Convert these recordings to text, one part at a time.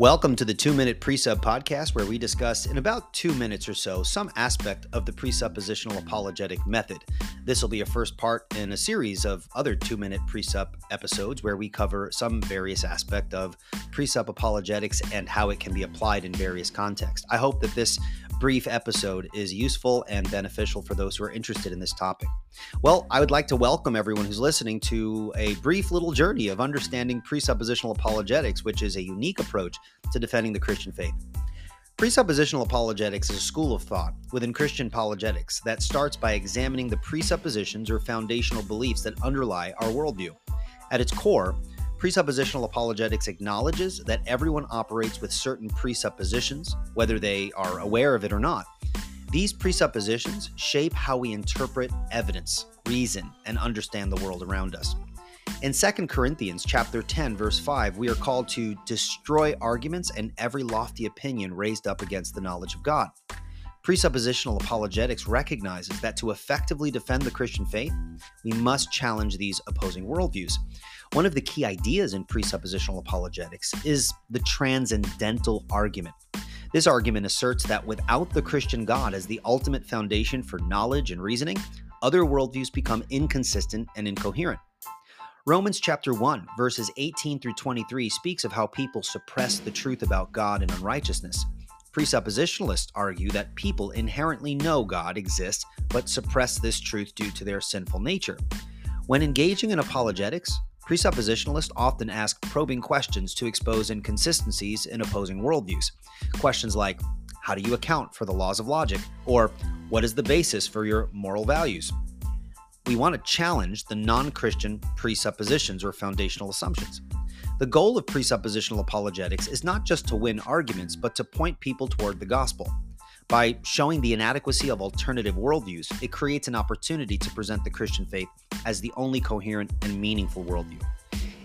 Welcome to the Two Minute Presup Podcast, where we discuss in about two minutes or so some aspect of the presuppositional apologetic method. This will be a first part in a series of other two minute presup episodes where we cover some various aspect of presup apologetics and how it can be applied in various contexts. I hope that this brief episode is useful and beneficial for those who are interested in this topic. Well, I would like to welcome everyone who's listening to a brief little journey of understanding presuppositional apologetics, which is a unique approach to defending the Christian faith. Presuppositional apologetics is a school of thought within Christian apologetics that starts by examining the presuppositions or foundational beliefs that underlie our worldview. At its core, Presuppositional apologetics acknowledges that everyone operates with certain presuppositions, whether they are aware of it or not. These presuppositions shape how we interpret evidence, reason, and understand the world around us. In 2 Corinthians chapter 10 verse 5, we are called to destroy arguments and every lofty opinion raised up against the knowledge of God. Presuppositional apologetics recognizes that to effectively defend the Christian faith, we must challenge these opposing worldviews. One of the key ideas in presuppositional apologetics is the transcendental argument. This argument asserts that without the Christian God as the ultimate foundation for knowledge and reasoning, other worldviews become inconsistent and incoherent. Romans chapter 1, verses 18 through 23 speaks of how people suppress the truth about God and unrighteousness. Presuppositionalists argue that people inherently know God exists but suppress this truth due to their sinful nature. When engaging in apologetics, Presuppositionalists often ask probing questions to expose inconsistencies in opposing worldviews. Questions like, How do you account for the laws of logic? Or, What is the basis for your moral values? We want to challenge the non Christian presuppositions or foundational assumptions. The goal of presuppositional apologetics is not just to win arguments, but to point people toward the gospel. By showing the inadequacy of alternative worldviews, it creates an opportunity to present the Christian faith as the only coherent and meaningful worldview.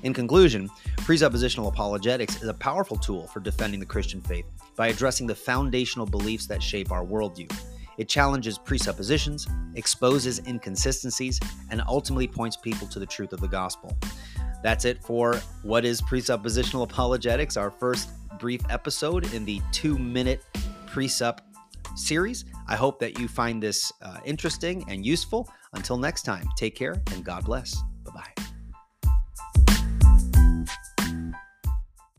In conclusion, presuppositional apologetics is a powerful tool for defending the Christian faith by addressing the foundational beliefs that shape our worldview. It challenges presuppositions, exposes inconsistencies, and ultimately points people to the truth of the gospel. That's it for What is Presuppositional Apologetics, our first brief episode in the two minute presup series. I hope that you find this uh, interesting and useful. Until next time, take care and God bless.